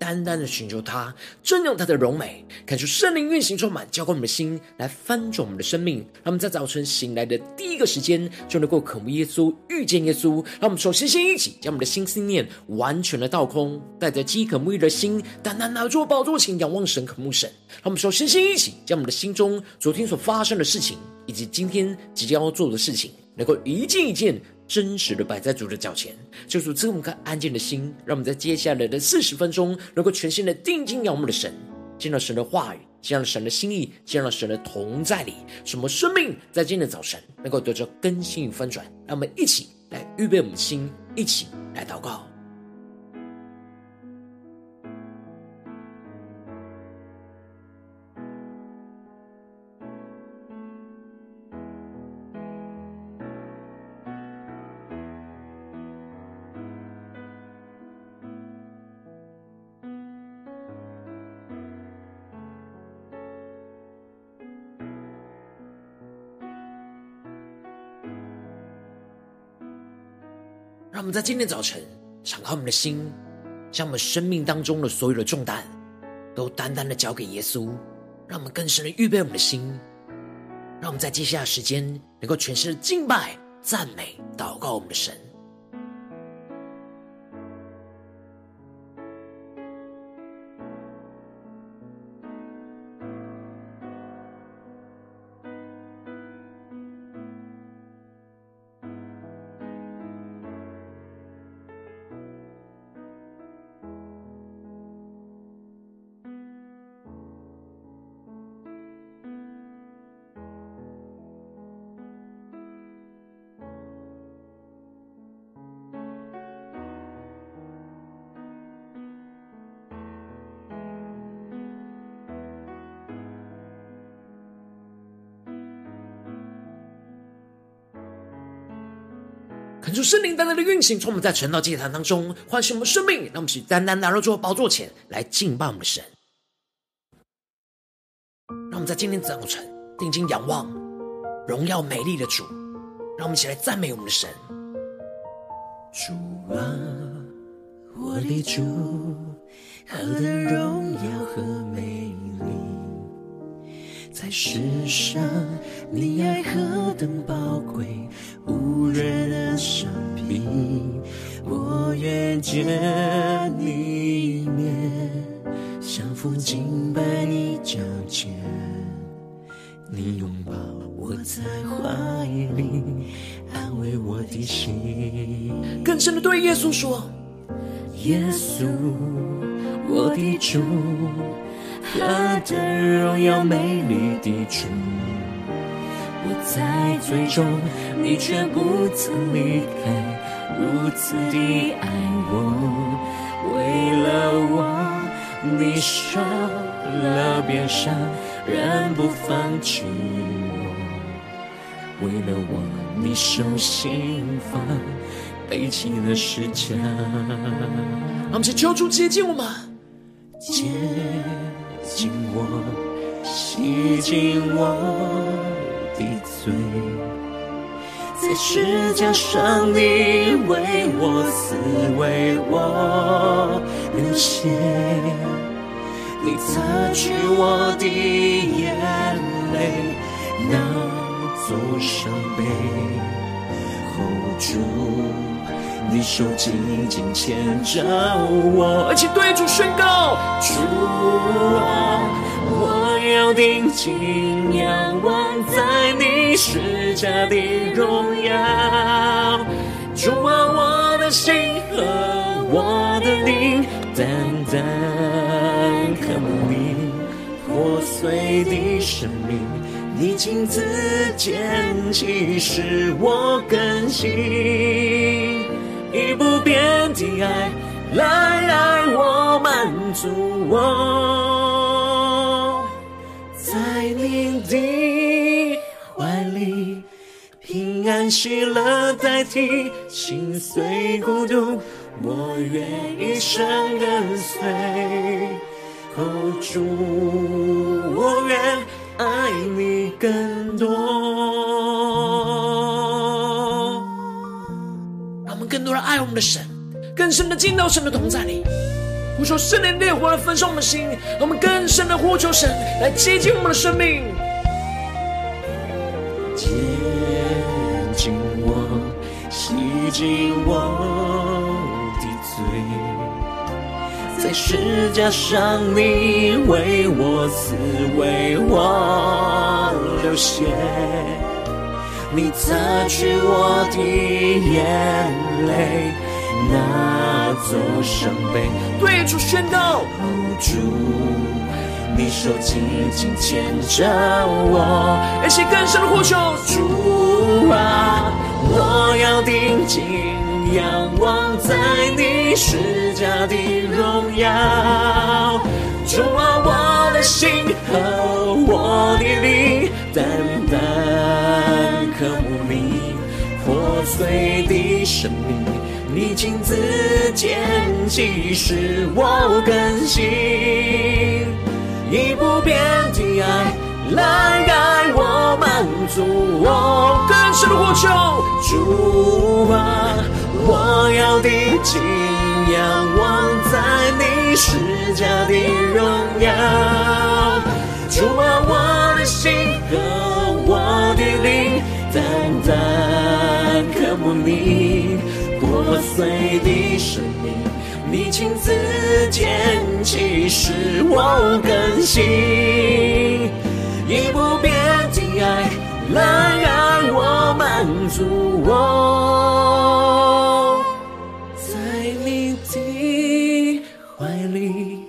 单单的寻求他，尊重他的荣美，看出圣灵运行充满，浇灌我们的心，来翻转我们的生命。让我们在早晨醒来的第一个时间，就能够渴慕耶稣，遇见耶稣。让我们首先先一起将我们的心思念完全的倒空，带着饥渴沐浴的心，单单拿住宝座前仰望神，渴慕神。让我们首先先一起将我们的心中昨天所发生的事情，以及今天即将要做的事情，能够一件一件。真实的摆在主的脚前，就是这么个安静的心，让我们在接下来的四十分钟，能够全新的定睛仰望的神，见到神的话语，见到神的心意，见到神的同在里，什么生命在今天的早晨能够得着更新与翻转。让我们一起来预备我们的心，一起来祷告。让我们在今天早晨敞开我们的心，将我们生命当中的所有的重担，都单单的交给耶稣。让我们更深的预备我们的心，让我们在接下来的时间能够全心的敬拜、赞美、祷告我们的神。的运行，从我们在晨祷祭坛当中唤醒我们生命，让我们去单单来到主的宝座前来敬拜我们的神。让我们在今天早晨定睛仰望荣耀美丽的主，让我们一起来赞美我们的神。主啊，我的主，何等荣耀和美丽，在世上你爱何等宝贵。无人的生命，我愿见你一面，降服敬拜你脚前，你拥抱我在怀里，安慰我的心。更深的对耶稣说：耶稣，我的主，何等荣耀美丽的主。我在最终，你却不曾离开，如此的爱我，为了我，你受了别伤，仍不放弃我，为了我，你受刑罚，背起了十架。我们请求主接近我们，接近我，洗净我。的罪，在十架上你为我死，为我流血，你擦去我的眼泪，那座伤悲，hold 住你手紧紧牵着我，而且对主宣告，主啊。我要定睛仰望在你十家的荣耀，主啊，我的心和我的灵，单单渴慕你破碎的生命，你亲自捡起，使我更新，以不变的爱来爱我，满足我。在你的，平安喜乐代替心碎孤独，我愿一生跟随。主，我愿爱你更多。让我们更多的爱我们的神，更深的进到神的同在里，呼求圣灵烈火来焚烧我们的心，让我们更深的呼求神来接近我们的生命，接紧我，洗净我的罪，在十架上你为我死，为我流血，你擦去我的眼泪。拿走伤悲，对主宣告，主，你手紧紧牵着我，一起更深的呼求，主啊，我要定睛仰望在你施加的荣耀，主啊，我的心和我的灵，单单渴慕你破碎的生命。你亲自牵起，使我更新，以不变的爱来爱我，满足我更深的呼求。主啊，我要的敬仰望在你十架的荣耀。主啊，我的心和我的灵，单单渴慕你。破碎的生命，你亲自牵起，使我更新，以不变的爱来让我，满足我，在你的怀里，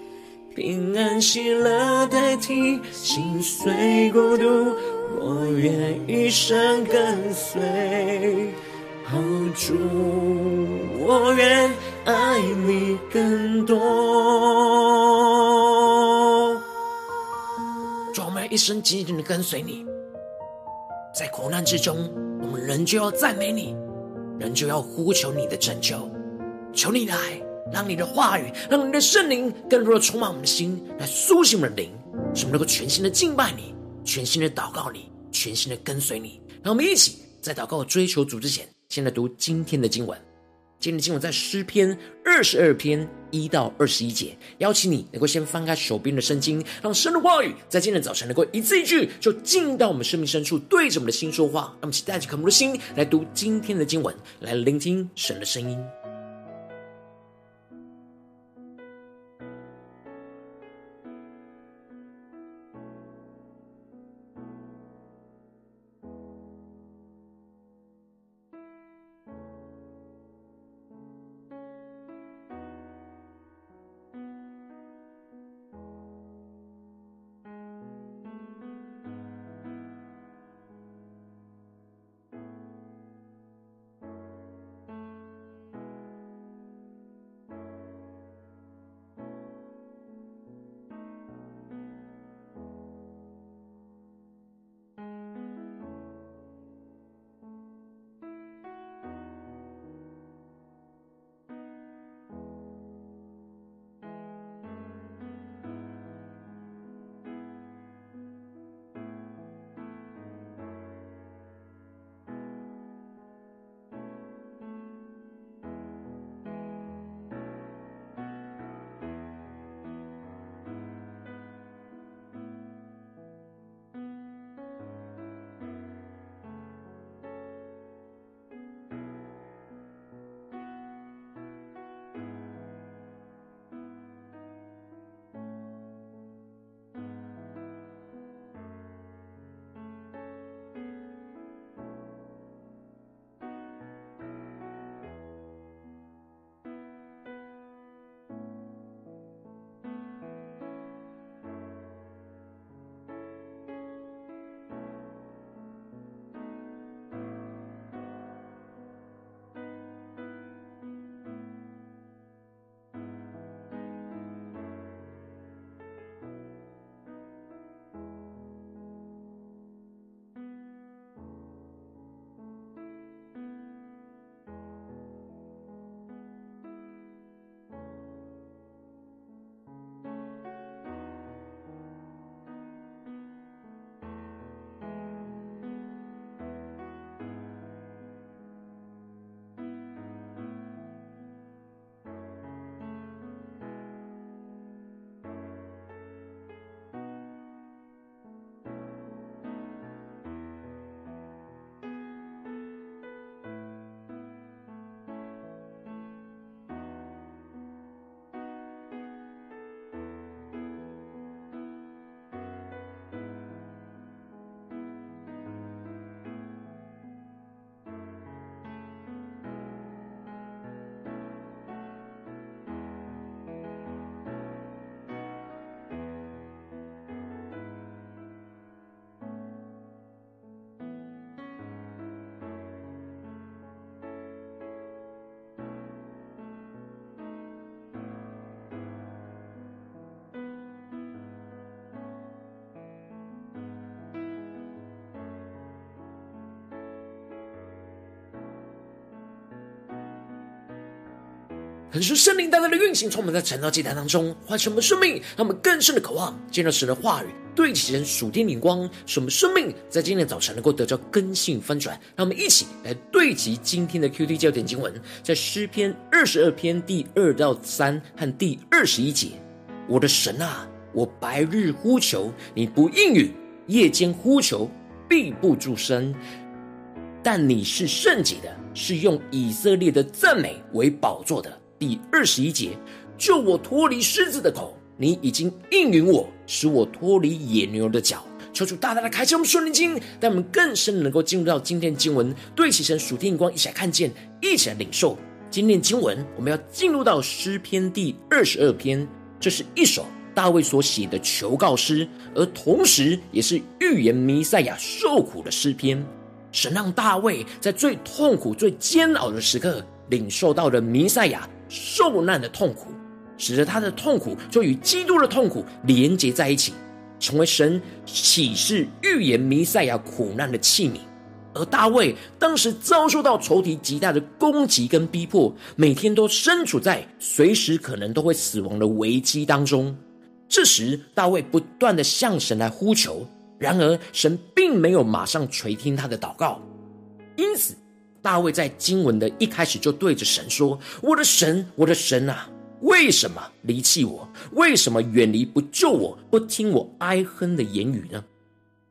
平安喜乐代替心碎孤独，我愿一生跟随。主，我愿爱你更多。主，我们一生紧紧的跟随你，在苦难之中，我们仍旧要赞美你，仍旧要呼求你的拯救。求你来，让你的话语，让你的圣灵更多的充满我们的心，来苏醒我们的灵，使我们能够全新的敬拜你，全新的祷告你，全新的跟随你。让我们一起在祷告追求主之前。先来读今天的经文。今天的经文在诗篇二十二篇一到二十一节。邀请你能够先翻开手边的圣经，让神的话语在今天早晨能够一字一句，就进到我们生命深处，对着我们的心说话。让我们一起带着渴慕的心来读今天的经文，来聆听神的声音。可是圣灵带来的运行，充满在晨祷祭坛当中唤醒我们生命，让我们更深的渴望见到神的话语，对齐神属天灵光，使我们生命在今天早晨能够得到根性翻转。让我们一起来对齐今天的 QT 焦点经文，在诗篇二十二篇第二到三和第二十一节：我的神啊，我白日呼求你不应允，夜间呼求必不住声。但你是圣洁的，是用以色列的赞美为宝座的。第二十一节，救我脱离狮子的口，你已经应允我，使我脱离野牛的脚。求主大大的开启我们顺灵经，让我们更深能够进入到今天经文，对齐神属天光，一起来看见，一起来领受今天经文。我们要进入到诗篇第二十二篇，这是一首大卫所写的求告诗，而同时也是预言弥赛亚受苦的诗篇。神让大卫在最痛苦、最煎熬的时刻，领受到了弥赛亚。受难的痛苦，使得他的痛苦就与基督的痛苦连结在一起，成为神启示预言弥赛亚苦难的器皿。而大卫当时遭受到仇敌极大的攻击跟逼迫，每天都身处在随时可能都会死亡的危机当中。这时，大卫不断的向神来呼求，然而神并没有马上垂听他的祷告，因此。大卫在经文的一开始就对着神说：“我的神，我的神啊，为什么离弃我？为什么远离不救我？不听我哀哼的言语呢？”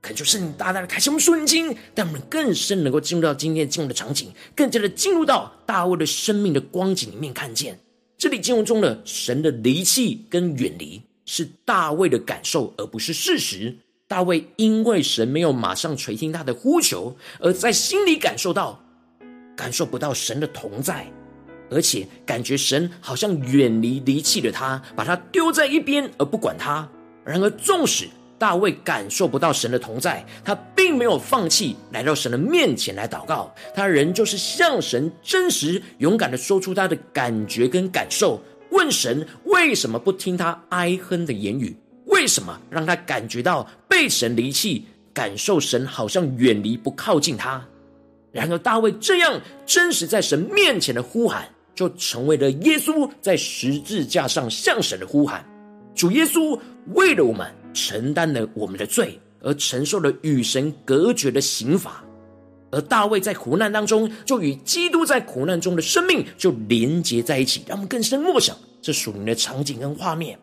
恳求圣灵大大的开启我们属灵经，让我们更深能够进入到今天经文的场景，更加的进入到大卫的生命的光景里面，看见这里经文中的神的离弃跟远离是大卫的感受，而不是事实。大卫因为神没有马上垂听他的呼求，而在心里感受到。感受不到神的同在，而且感觉神好像远离、离弃了他，把他丢在一边而不管他。然而，纵使大卫感受不到神的同在，他并没有放弃来到神的面前来祷告，他仍旧是向神真实、勇敢的说出他的感觉跟感受，问神为什么不听他哀哼的言语，为什么让他感觉到被神离弃，感受神好像远离不靠近他。然而，大卫这样真实在神面前的呼喊，就成为了耶稣在十字架上向神的呼喊。主耶稣为了我们承担了我们的罪，而承受了与神隔绝的刑罚。而大卫在苦难当中，就与基督在苦难中的生命就连结在一起，让我们更深默想这属灵的场景跟画面，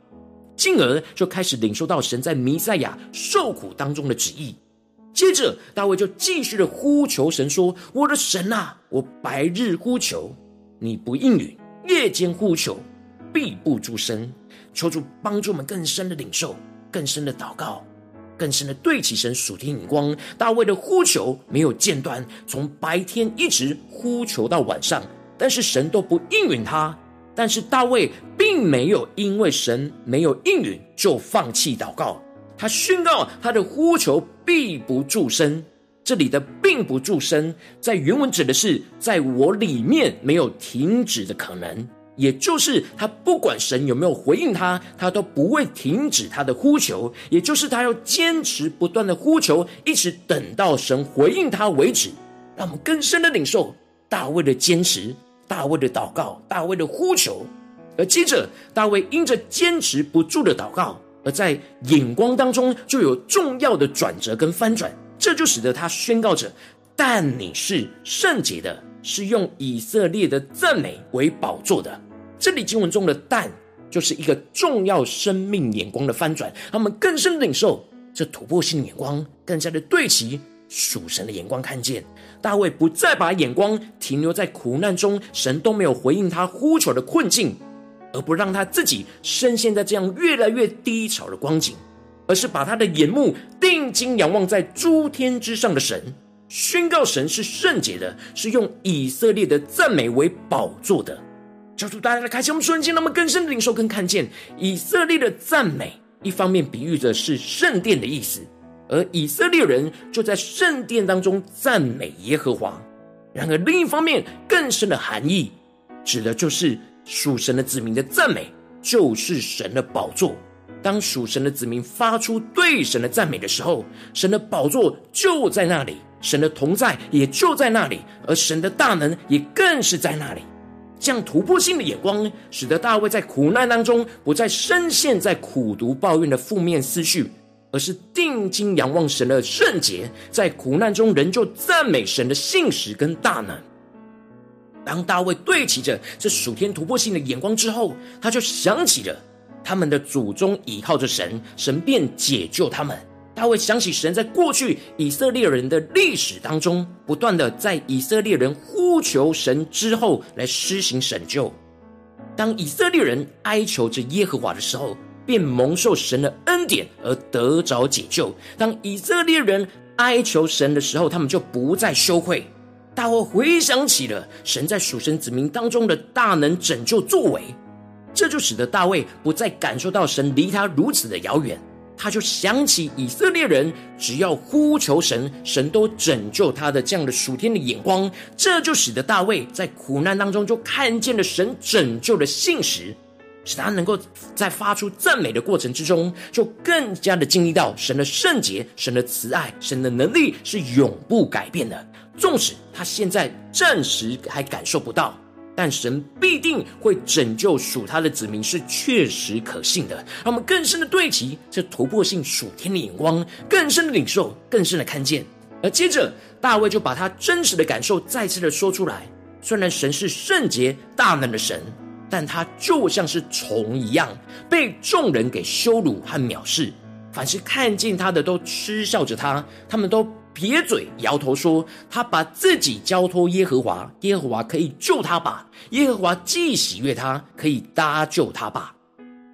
进而就开始领受到神在弥赛亚受苦当中的旨意。接着，大卫就继续的呼求神说：“我的神啊，我白日呼求，你不应允；夜间呼求，必不住声。”求主帮助我们更深的领受，更深的祷告，更深的对起神属天眼光。大卫的呼求没有间断，从白天一直呼求到晚上，但是神都不应允他。但是大卫并没有因为神没有应允就放弃祷告。他宣告他的呼求必不住声，这里的并不住声，在原文指的是在我里面没有停止的可能，也就是他不管神有没有回应他，他都不会停止他的呼求，也就是他要坚持不断的呼求，一直等到神回应他为止。让我们更深的领受大卫的坚持，大卫的祷告，大卫的呼求，而接着大卫因着坚持不住的祷告。而在眼光当中，就有重要的转折跟翻转，这就使得他宣告着：“但你是圣洁的，是用以色列的赞美为宝座的。”这里经文中的“但”就是一个重要生命眼光的翻转，让我们更深领受这突破性眼光，更加的对齐属神的眼光，看见大卫不再把眼光停留在苦难中，神都没有回应他呼求的困境。而不让他自己深陷在这样越来越低潮的光景，而是把他的眼目定睛仰望在诸天之上的神，宣告神是圣洁的，是用以色列的赞美为宝座的。教主大家来开启我们瞬间，那么更深的领受跟看见以色列的赞美，一方面比喻着是圣殿的意思，而以色列人就在圣殿当中赞美耶和华。然而另一方面更深的含义，指的就是。属神的子民的赞美，就是神的宝座。当属神的子民发出对神的赞美的时候，神的宝座就在那里，神的同在也就在那里，而神的大能也更是在那里。这样突破性的眼光，使得大卫在苦难当中不再深陷在苦毒抱怨的负面思绪，而是定睛仰望神的圣洁，在苦难中仍旧赞美神的信实跟大能。当大卫对齐着这属天突破性的眼光之后，他就想起了他们的祖宗倚靠着神，神便解救他们。大卫想起神在过去以色列人的历史当中，不断的在以色列人呼求神之后来施行拯救。当以色列人哀求着耶和华的时候，便蒙受神的恩典而得着解救。当以色列人哀求神的时候，他们就不再羞愧。大卫回想起了神在属神子民当中的大能拯救作为，这就使得大卫不再感受到神离他如此的遥远。他就想起以色列人只要呼求神，神都拯救他的这样的属天的眼光，这就使得大卫在苦难当中就看见了神拯救的信实，使他能够在发出赞美的过程之中，就更加的经历到神的圣洁、神的慈爱、神的能力是永不改变的。纵使他现在暂时还感受不到。但神必定会拯救属他的子民，是确实可信的。让我们更深的对齐这突破性属天的眼光，更深的领受，更深的看见。而接着大卫就把他真实的感受再次的说出来。虽然神是圣洁大能的神，但他就像是虫一样，被众人给羞辱和藐视。凡是看见他的都嗤笑着他，他们都。撇嘴摇头说：“他把自己交托耶和华，耶和华可以救他吧？耶和华既喜悦他，可以搭救他吧？”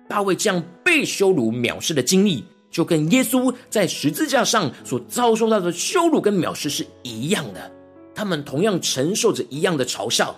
大卫这样被羞辱、藐视的经历，就跟耶稣在十字架上所遭受到的羞辱跟藐视是一样的。他们同样承受着一样的嘲笑、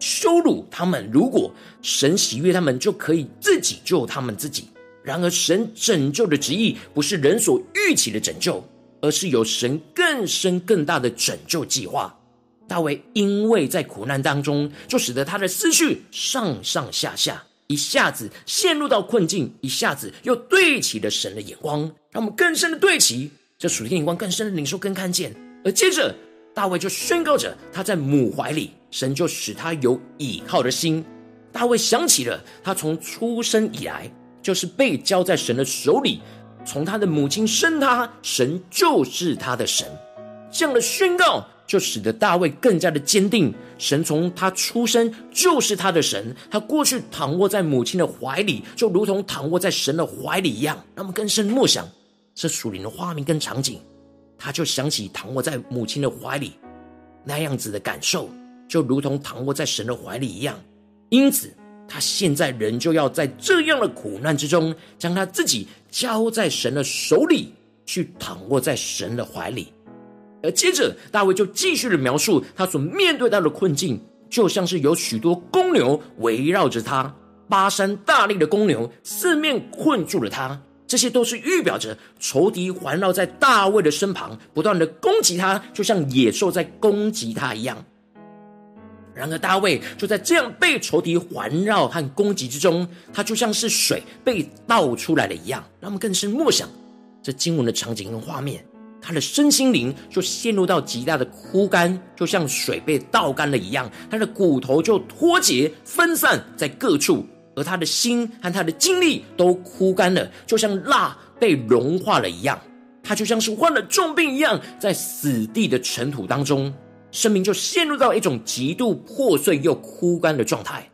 羞辱。他们如果神喜悦他们，就可以自己救他们自己。然而，神拯救的旨意不是人所预期的拯救。而是有神更深更大的拯救计划。大卫因为在苦难当中，就使得他的思绪上上下下，一下子陷入到困境，一下子又对齐了神的眼光，让我们更深的对齐，这属天眼光更深的领受更看见。而接着，大卫就宣告着他在母怀里，神就使他有倚靠的心。大卫想起了他从出生以来，就是被交在神的手里。从他的母亲生他，神就是他的神。这样的宣告，就使得大卫更加的坚定，神从他出生就是他的神。他过去躺卧在母亲的怀里，就如同躺卧在神的怀里一样。那么更深默想这属灵的画面跟场景，他就想起躺卧在母亲的怀里那样子的感受，就如同躺卧在神的怀里一样。因此。他现在仍旧要在这样的苦难之中，将他自己交在神的手里，去躺卧在神的怀里。而接着，大卫就继续的描述他所面对到的困境，就像是有许多公牛围绕着他，巴山大力的公牛四面困住了他，这些都是预表着仇敌环绕在大卫的身旁，不断的攻击他，就像野兽在攻击他一样。然而，大卫就在这样被仇敌环绕和攻击之中，他就像是水被倒出来了一样。让我们更深默想这经文的场景跟画面，他的身心灵就陷入到极大的枯干，就像水被倒干了一样。他的骨头就脱节分散在各处，而他的心和他的精力都枯干了，就像蜡被融化了一样。他就像是患了重病一样，在死地的尘土当中。生命就陷入到一种极度破碎又枯干的状态，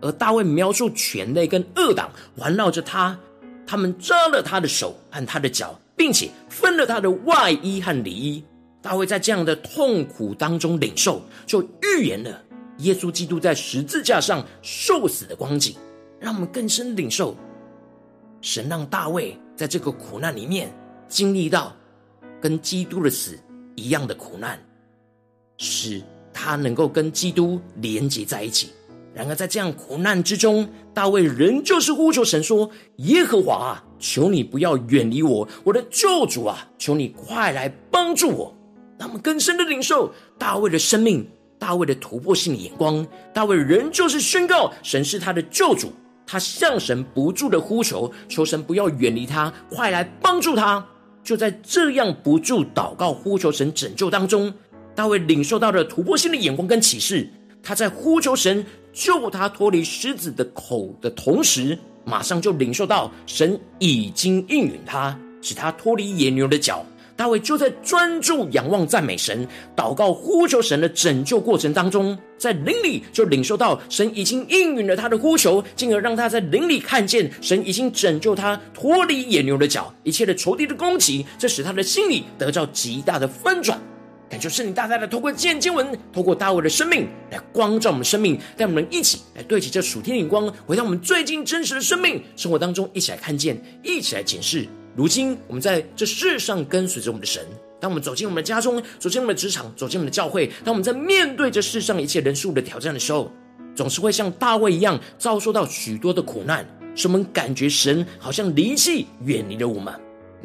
而大卫描述犬类跟恶党环绕着他，他们扎了他的手和他的脚，并且分了他的外衣和里衣。大卫在这样的痛苦当中领受，就预言了耶稣基督在十字架上受死的光景，让我们更深领受神让大卫在这个苦难里面经历到跟基督的死一样的苦难。使他能够跟基督连接在一起。然而，在这样苦难之中，大卫仍旧是呼求神说：“耶和华啊，求你不要远离我，我的救主啊，求你快来帮助我。”让我们更深的领受大卫的生命，大卫的突破性的眼光。大卫仍旧是宣告神是他的救主，他向神不住的呼求，求神不要远离他，快来帮助他。就在这样不住祷告、呼求神拯救当中。大卫领受到了突破性的眼光跟启示，他在呼求神救他脱离狮子的口的同时，马上就领受到神已经应允他，使他脱离野牛的角。大卫就在专注仰望赞美神、祷告呼求神的拯救过程当中，在灵里就领受到神已经应允了他的呼求，进而让他在灵里看见神已经拯救他脱离野牛的角，一切的仇敌的攻击，这使他的心里得到极大的翻转。感谢圣灵大大的透过这经文，透过大卫的生命来光照我们生命，带我们一起来对齐这属天的光，回到我们最近真实的生命生活当中，一起来看见，一起来检视。如今，我们在这世上跟随着我们的神。当我们走进我们的家中，走进我们的职场，走进我们的教会，当我们在面对这世上一切人数的挑战的时候，总是会像大卫一样遭受到许多的苦难，使我们感觉神好像离弃、远离了我们。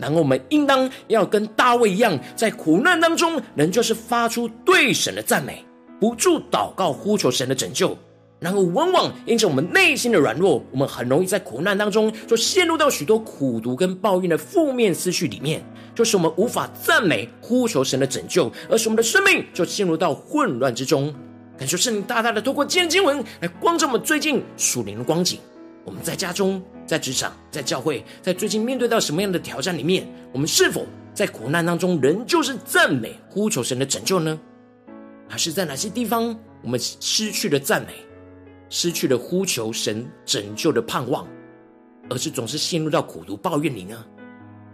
然后，我们应当要跟大卫一样，在苦难当中，仍旧是发出对神的赞美，不住祷告呼求神的拯救。然后，往往因着我们内心的软弱，我们很容易在苦难当中就陷入到许多苦毒跟抱怨的负面思绪里面，就是我们无法赞美、呼求神的拯救，而使我们的生命就陷入到混乱之中。感谢圣灵大大的透过今天经文来光照我们最近属灵的光景。我们在家中、在职场、在教会，在最近面对到什么样的挑战里面，我们是否在苦难当中仍旧是赞美、呼求神的拯救呢？还是在哪些地方我们失去了赞美？失去了呼求神拯救的盼望，而是总是陷入到苦毒抱怨里呢？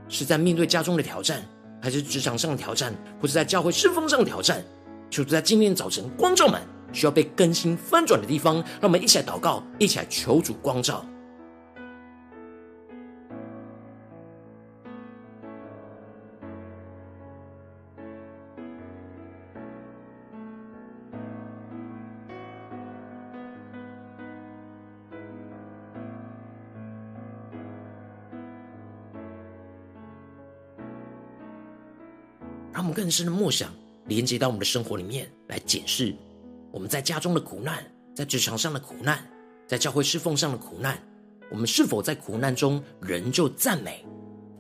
是在面对家中的挑战，还是职场上的挑战，或是在教会侍奉上的挑战？就是在今天早晨光照们需要被更新翻转的地方，让我们一起来祷告，一起来求主光照。更深的默想，连接到我们的生活里面来检视我们在家中的苦难，在职场上的苦难，在教会侍奉上的苦难，我们是否在苦难中仍旧赞美、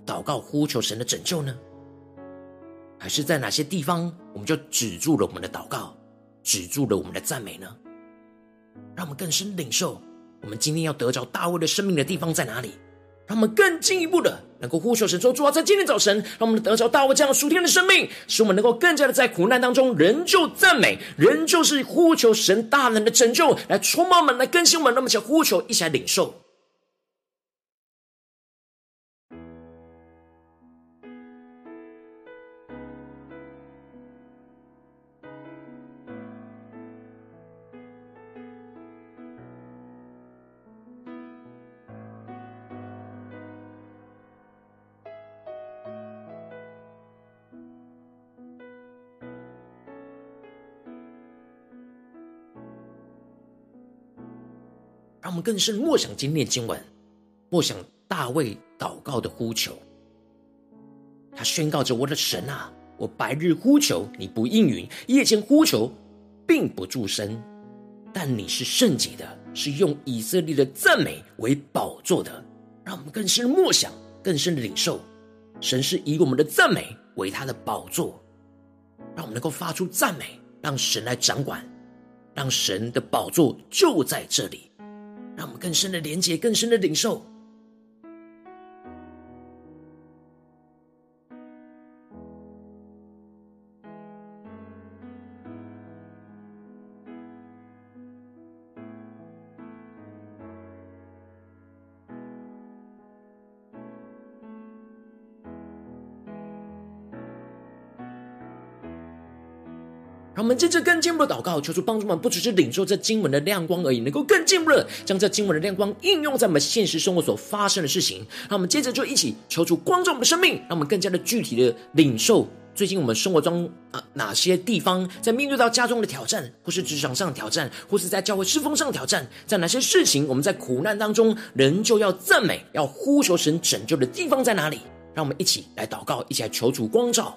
祷告、呼求神的拯救呢？还是在哪些地方我们就止住了我们的祷告，止住了我们的赞美呢？让我们更深领受，我们今天要得着大卫的生命的地方在哪里？让我们更进一步的能够呼求神说：“主啊，在今天早晨，让我们得着大卫这样属天的生命，使我们能够更加的在苦难当中仍旧赞美，仍旧是呼求神大能的拯救，来充满我们，来更新我们。那么，想呼求，一起来领受。”们更深默想今天的经文，默想大卫祷告的呼求。他宣告着：“我的神啊，我白日呼求你不应允，夜间呼求并不住声。但你是圣洁的，是用以色列的赞美为宝座的。”让我们更深默想，更深领受，神是以我们的赞美为他的宝座，让我们能够发出赞美，让神来掌管，让神的宝座就在这里。让我们更深的连接，更深的领受。让我们接着更进一步的祷告，求主帮助我们，不只是领受这经文的亮光而已，能够更进一步的将这经文的亮光应用在我们现实生活所发生的事情。让我们接着就一起求主光照我们的生命，让我们更加的具体的领受最近我们生活中啊哪些地方在面对到家中的挑战，或是职场上的挑战，或是在教会侍奉上的挑战，在哪些事情我们在苦难当中仍旧要赞美、要呼求神拯救的地方在哪里？让我们一起来祷告，一起来求主光照。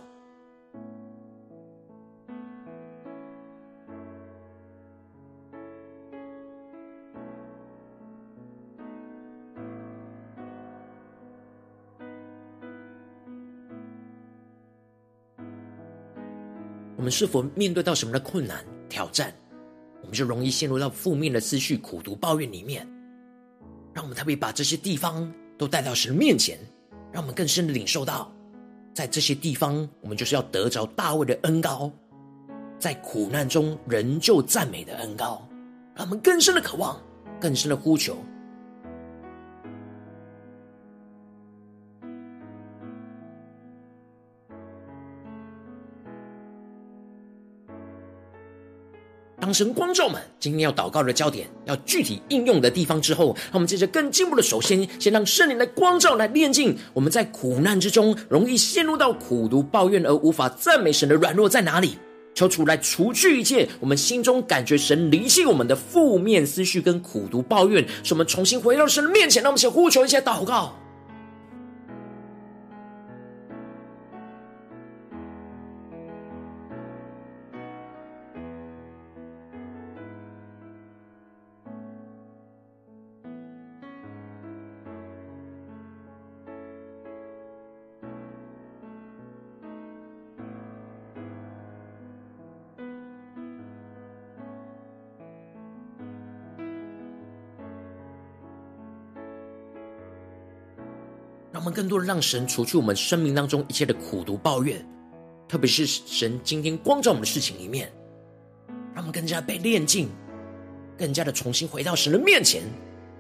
是否面对到什么的困难挑战？我们就容易陷入到负面的思绪、苦读、抱怨里面。让我们特别把这些地方都带到神面前，让我们更深的领受到，在这些地方，我们就是要得着大卫的恩膏，在苦难中仍旧赞美的恩膏，让我们更深的渴望，更深的呼求。当神光照们今天要祷告的焦点，要具体应用的地方之后，让我们接着更进步的，首先先让圣灵的光照来炼净我们在苦难之中容易陷入到苦毒抱怨而无法赞美神的软弱在哪里？求主来除去一切我们心中感觉神离弃我们的负面思绪跟苦毒抱怨，使我们重新回到神的面前。让我们先呼求一下祷告。更多的让神除去我们生命当中一切的苦毒抱怨，特别是神今天光照我们的事情里面，让我们更加被炼净，更加的重新回到神的面前，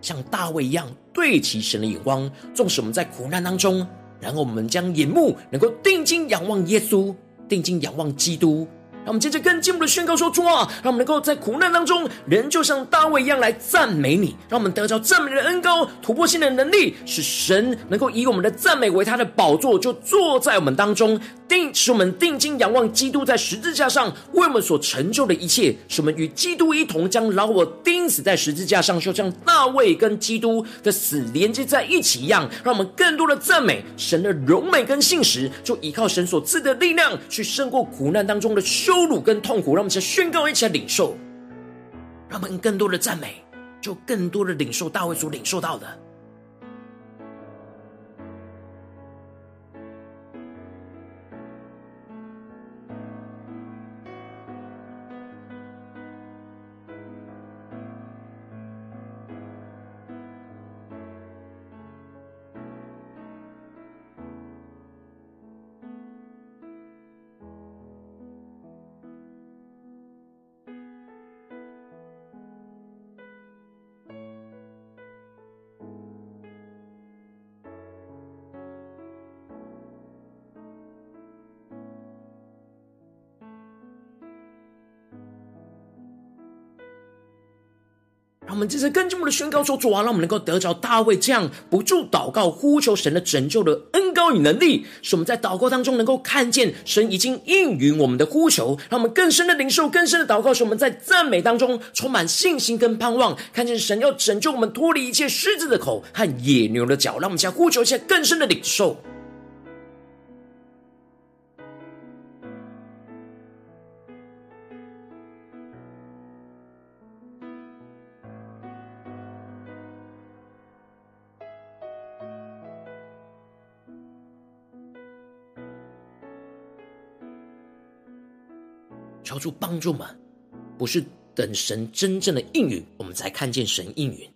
像大卫一样对齐神的眼光。纵使我们在苦难当中，然后我们将眼目能够定睛仰望耶稣，定睛仰望基督。让我们接着更进一步的宣告说：主啊，让我们能够在苦难当中，人就像大卫一样来赞美你，让我们得着赞美的恩膏、突破性的能力，使神能够以我们的赞美为他的宝座，就坐在我们当中。定使我们定睛仰望基督在十字架上为我们所成就的一切，使我们与基督一同将老我钉死在十字架上，就像大卫跟基督的死连接在一起一样。让我们更多的赞美神的荣美跟信实，就依靠神所赐的力量，去胜过苦难当中的羞辱跟痛苦。让我们一起宣告，一起来领受，让我们更多的赞美，就更多的领受大卫所领受到的。我们这次更进一步的宣告说：主啊，让我们能够得着大卫这样不住祷告、呼求神的拯救的恩膏与能力，使我们在祷告当中能够看见神已经应允我们的呼求，让我们更深的领受、更深的祷告，使我们在赞美当中充满信心跟盼望，看见神要拯救我们脱离一切狮子的口和野牛的脚。让我们将呼求一些更深的领受。求主帮助们，不是等神真正的应允，我们才看见神应允，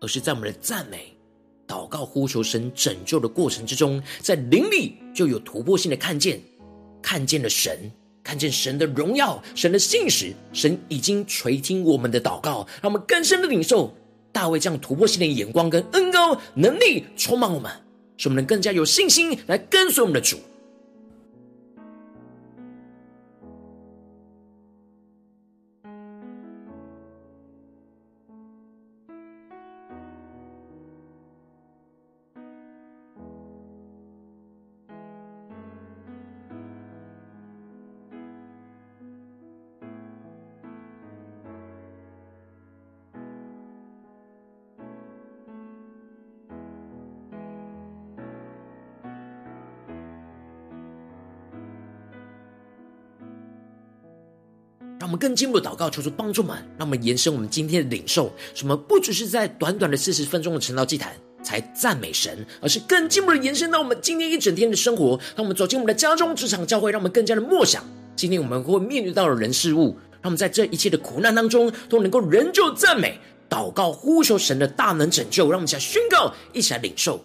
而是在我们的赞美、祷告、呼求神拯救的过程之中，在灵里就有突破性的看见，看见了神，看见神的荣耀、神的信实，神已经垂听我们的祷告，让我们更深的领受大卫这样突破性的眼光跟恩膏能力充满我们，使我们能更加有信心来跟随我们的主。让我们更进一步的祷告，求主帮助们，让我们延伸我们今天的领受。什么不只是在短短的四十分钟的晨祷祭坛才赞美神，而是更进一步的延伸到我们今天一整天的生活。让我们走进我们的家中、职场、教会，让我们更加的默想今天我们会面对到的人事物，让我们在这一切的苦难当中，都能够仍旧赞美、祷告、呼求神的大能拯救。让我们一起来宣告，一起来领受。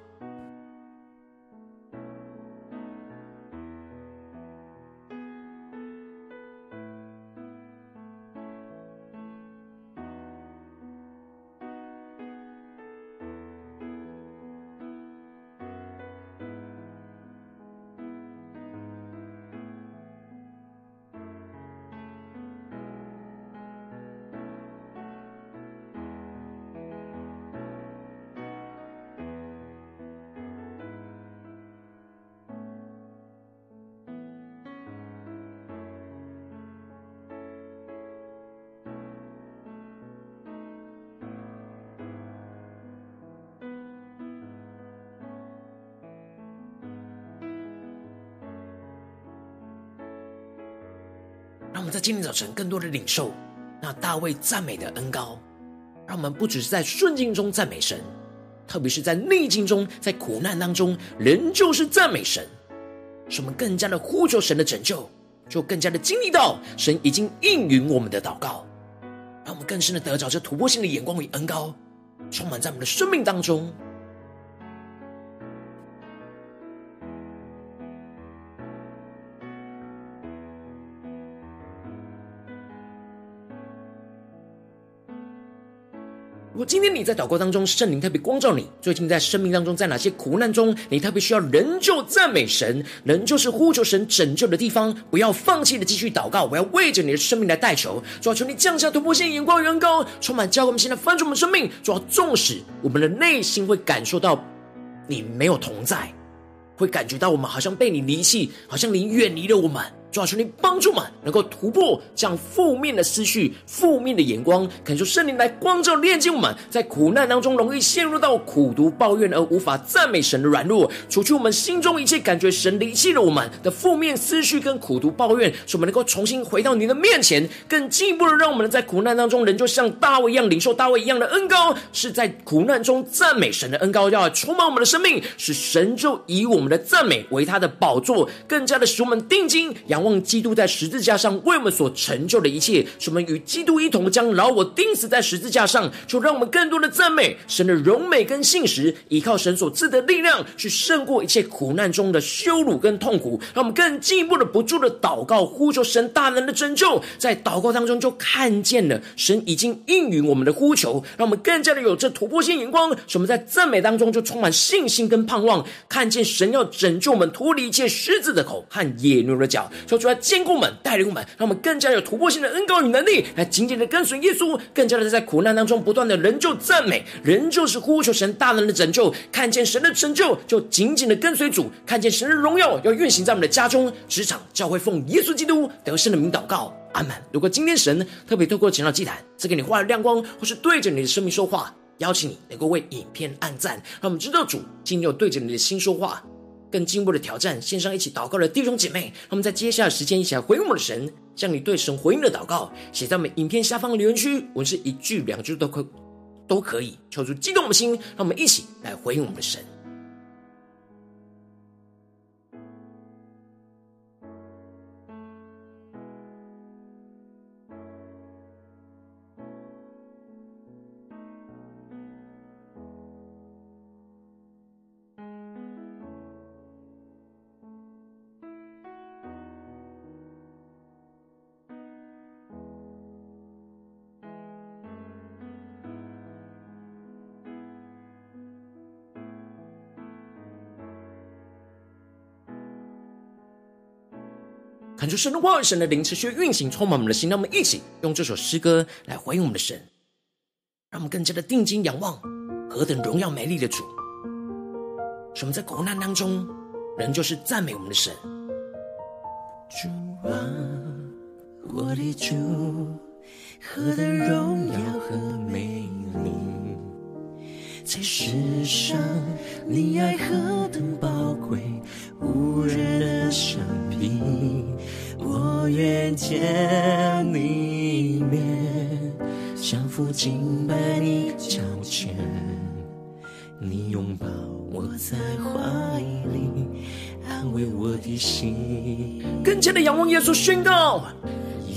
让我们在今天早晨更多的领受那大卫赞美的恩膏，让我们不只是在顺境中赞美神，特别是在逆境中、在苦难当中，仍旧是赞美神，使我们更加的呼求神的拯救，就更加的经历到神已经应允我们的祷告，让我们更深的得着这突破性的眼光与恩膏，充满在我们的生命当中。今天你在祷告当中，圣灵特别光照你，最近在生命当中，在哪些苦难中，你特别需要仍旧赞美神，仍旧是呼求神拯救的地方，不要放弃的继续祷告。我要为着你的生命来代求，主要求你降下突破性眼光与恩膏，充满教。我们现在翻转我们生命，主要纵使我们的内心会感受到你没有同在，会感觉到我们好像被你离弃，好像你远离了我们。主要求你帮助我们，能够突破这样负面的思绪、负面的眼光，恳求圣灵来光照、炼净我们，在苦难当中容易陷入到苦读、抱怨而无法赞美神的软弱，除去我们心中一切感觉神离弃了我们的负面思绪跟苦读抱怨，使我们能够重新回到你的面前，更进一步的让我们在苦难当中，人就像大卫一样领受大卫一样的恩膏，是在苦难中赞美神的恩膏，要充满我们的生命，使神就以我们的赞美为他的宝座，更加的使我们定睛仰。望基督在十字架上为我们所成就的一切，使我们与基督一同将老我钉死在十字架上，就让我们更多的赞美神的荣美跟信实，依靠神所赐的力量，去胜过一切苦难中的羞辱跟痛苦。让我们更进一步的不住的祷告，呼求神大能的拯救，在祷告当中就看见了神已经应允我们的呼求，让我们更加的有这突破性眼光，使我们在赞美当中就充满信心跟盼望，看见神要拯救我们脱离一切狮子的口和野牛的脚。说出来，坚固我们，带领我们，让我们更加有突破性的恩膏与能力，来紧紧的跟随耶稣，更加的在苦难当中不断的仍旧赞美，仍旧是呼求神大能的拯救，看见神的拯救就紧紧的跟随主，看见神的荣耀要运行在我们的家中、职场、教会，奉耶稣基督得胜的名祷告，阿门。如果今天神特别透过晨祷祭坛赐给你话语亮光，或是对着你的生命说话，邀请你能够为影片按赞，让我们知道主今天有对着你的心说话。更进一步的挑战，线上一起祷告的弟兄姐妹，那么在接下来的时间一起来回应我们的神，将你对神回应的祷告写在我们影片下方的留言区，文是一句两句都可都可以，求主激动的心，让我们一起来回应我们的神。出神的话语、神的灵持续运行，充满我们的心。让我们一起用这首诗歌来回应我们的神，让我们更加的定睛仰望何等荣耀美丽的主。使我们在苦难当中，仍旧是赞美我们的神。主啊，我的主，何等荣耀和美丽！在世上，你爱何等宝贵，无人能相比。我愿见你一面，降服敬拜你脚前，你拥抱我在怀里，安慰我的心。跟前的仰望耶稣，宣告：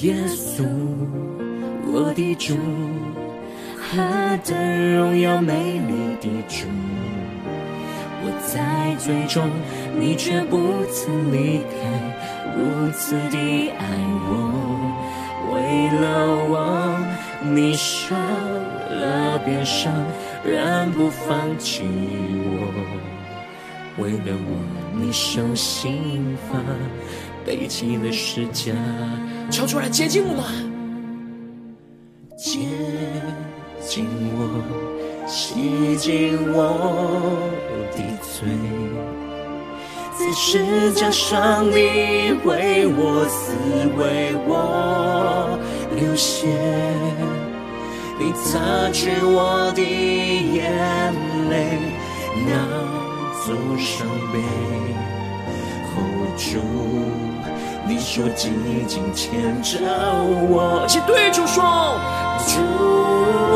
耶稣，我的主。何等荣耀美丽的主，我在最终，你却不曾离开，如此的爱我，为了我，你受了别伤，仍不放弃我，为了我，你受刑罚，背起了十架，求出来接近我接近我，洗净我的罪，在十架上你为我死，为我流血，你擦去我的眼泪，拿走伤悲，hold 住，你说紧紧牵着我，且对主说。主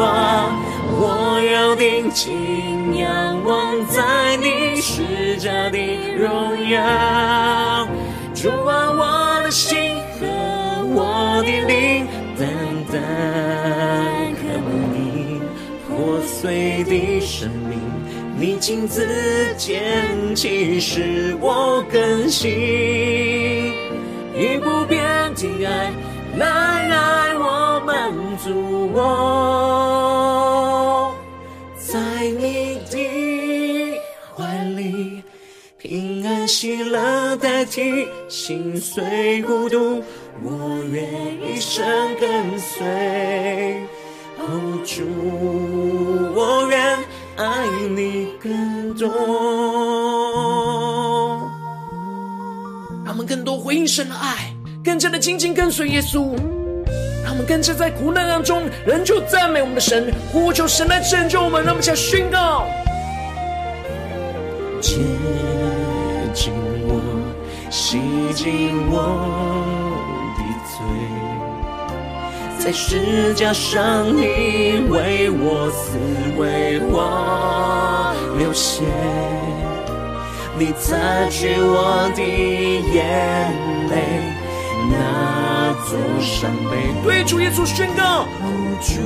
啊，我要定睛仰望在你十架的荣耀。主啊，我的心和我的灵单单渴慕你破碎的生命，你亲自牵起使我更新，以不变的爱来爱我满足，我喜乐代替心碎孤独，我愿一生跟随。哦，主，我愿爱你更多。让我们更多回应神的爱，更加的紧紧跟随耶稣。我们更加在苦难当中，仍旧赞美我们的神，呼求神来拯救我们。让我们一起来宣告：接近我，洗净我的罪，在十架上你为我死，为我流血，你擦去我的眼泪，那。座伤悲，对主耶稣宣告：主，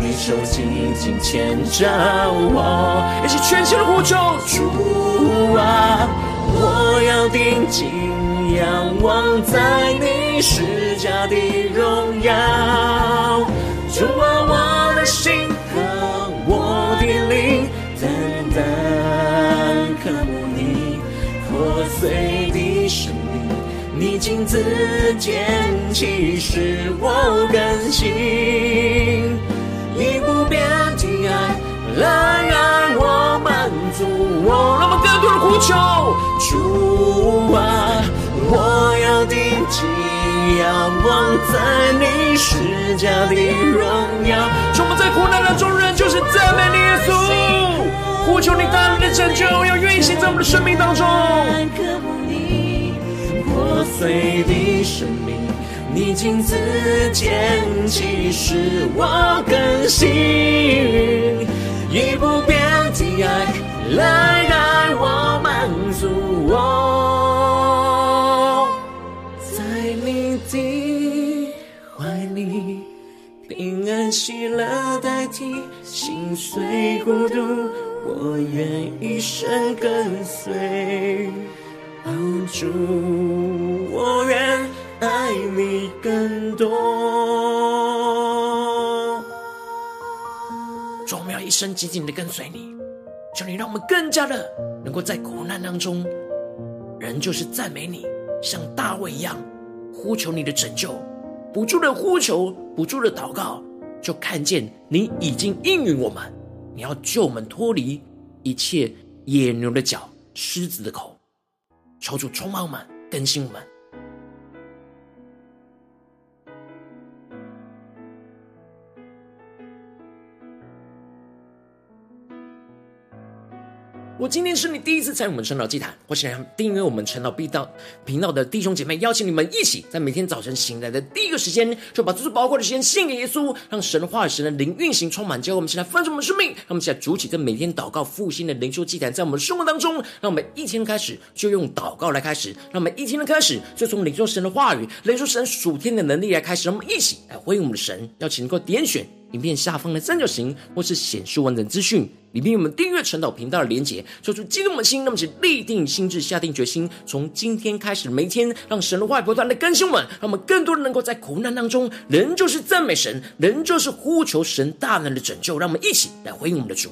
你手紧紧牵着我，一起全心的呼求。主啊，我要定睛仰望在你施加的荣耀。主啊，我的心和我的灵，单单渴慕你破碎的生命。你亲自捡起，使我更新，以不变的爱来爱我，满足我。那么更多的呼求，主啊，我要定睛仰望在你十架的荣耀。从我们在苦难当中，仍旧是赞美你耶稣，呼求你大能的拯救，要运行在我们的生命当中。破碎的生命，你亲自牵起，使我更新，以不变的爱来爱我，满足我，在你的怀里，平安喜乐代替心碎孤独，我愿一生跟随。主，我更多。主，我们要一生紧紧的跟随你，求你让我们更加的能够在苦难当中，仍旧是赞美你，像大卫一样呼求你的拯救，不住的呼求，不住的祷告，就看见你已经应允我们，你要救我们脱离一切野牛的脚、狮子的口。求主充满我们，更新我们。我今天是你第一次参与我们晨祷祭坛，或是来订阅我们晨祷频道频道的弟兄姐妹，邀请你们一起在每天早晨醒来的第一个时间，就把这最宝贵的时间献给耶稣，让神话、神的灵运行充满，教会我们现在丰盛我们的生命，让我们现在主起这每天祷告复兴的灵修祭坛，在我们的生活当中，让我们一天开始就用祷告来开始，让我们一天的开始就从领受神的话语、领受神属天的能力来开始，让我们一起来回应我们的神，邀请能够点选。影片下方的三角形，或是显示完整资讯，里面有我们订阅陈导频道的连结，说出激动的心，那么请立定心智，下定决心，从今天开始每天，让神的话语不断的更新我们，让我们更多人能够在苦难当中，仍旧是赞美神，仍旧是呼求神大能的拯救，让我们一起来回应我们的主。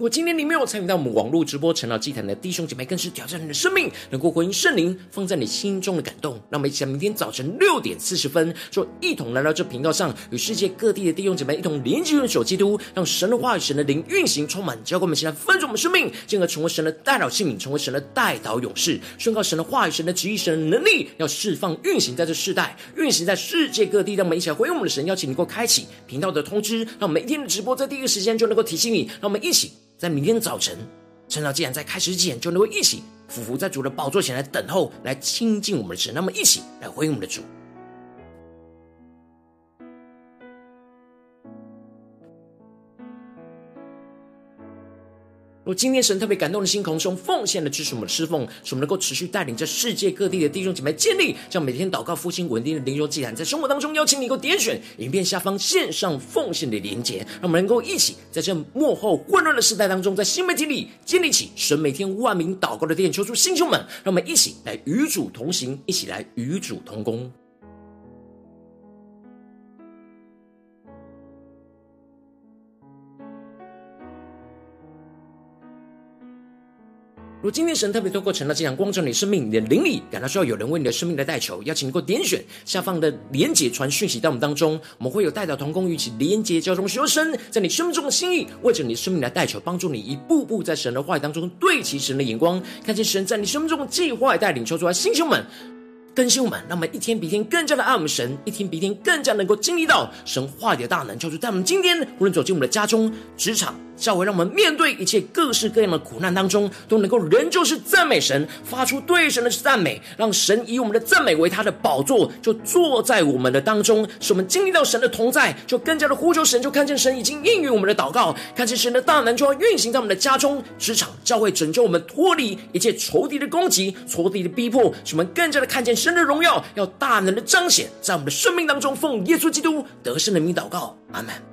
如果今天你没有参与到我们网络直播晨祷祭坛的弟兄姐妹，更是挑战你的生命，能够回应圣灵放在你心中的感动。让我们一起在明天早晨六点四十分，就一同来到这频道上，与世界各地的弟兄姐妹一同连接、元首基督，让神的话语、神的灵运行充满，教灌我们现在分盛我们生命，进而成为神的代祷器皿，成为神的代祷勇士，宣告神的话语、神的旨意、神的能力，要释放运行在这世代，运行在世界各地。让我们一起来回应我们的神，邀请你能够开启频道的通知，让每一天的直播在第一个时间就能够提醒你。让我们一起。在明天早晨，趁到既然在开始之前，就能够一起俯伏在主的宝座前来等候，来亲近我们的神。那么，一起来回应我们的主。今天神特别感动的心，同时奉献的支持我们的侍奉，使我们能够持续带领着世界各地的弟兄姐妹建立，将每天祷告复兴稳定的灵修祭坛，在生活当中邀请你能够点选影片下方线上奉献的连结，让我们能够一起在这幕后混乱的时代当中，在新媒体里建立起神每天万名祷告的殿，求出弟兄们，让我们一起来与主同行，一起来与主同工。如今天神特别透过晨祷这样光照你生命，你的灵里感到需要有人为你的生命来代求，邀请你能够点选下方的连结传讯息到我们当中，我们会有代表同工与其连结交通，学生在你生命中的心意，为着你生命来代求，帮助你一步步在神的话语当中对齐神的眼光，看见神在你生命中的计划带领，求主来弟兄们。更新我们，让我们一天比一天更加的爱我们神，一天比一天更加能够经历到神话语的大能。就是在我们今天无论走进我们的家中、职场、教会，让我们面对一切各式各样的苦难当中，都能够仍旧是赞美神，发出对神的赞美，让神以我们的赞美为他的宝座，就坐在我们的当中，使我们经历到神的同在，就更加的呼求神，就看见神已经应允我们的祷告，看见神的大能就要运行在我们的家中、职场、教会，拯救我们脱离一切仇敌的攻击、仇敌的逼迫，使我们更加的看见神的荣耀要大能的彰显在我们的生命当中，奉耶稣基督得胜的名祷告，阿门。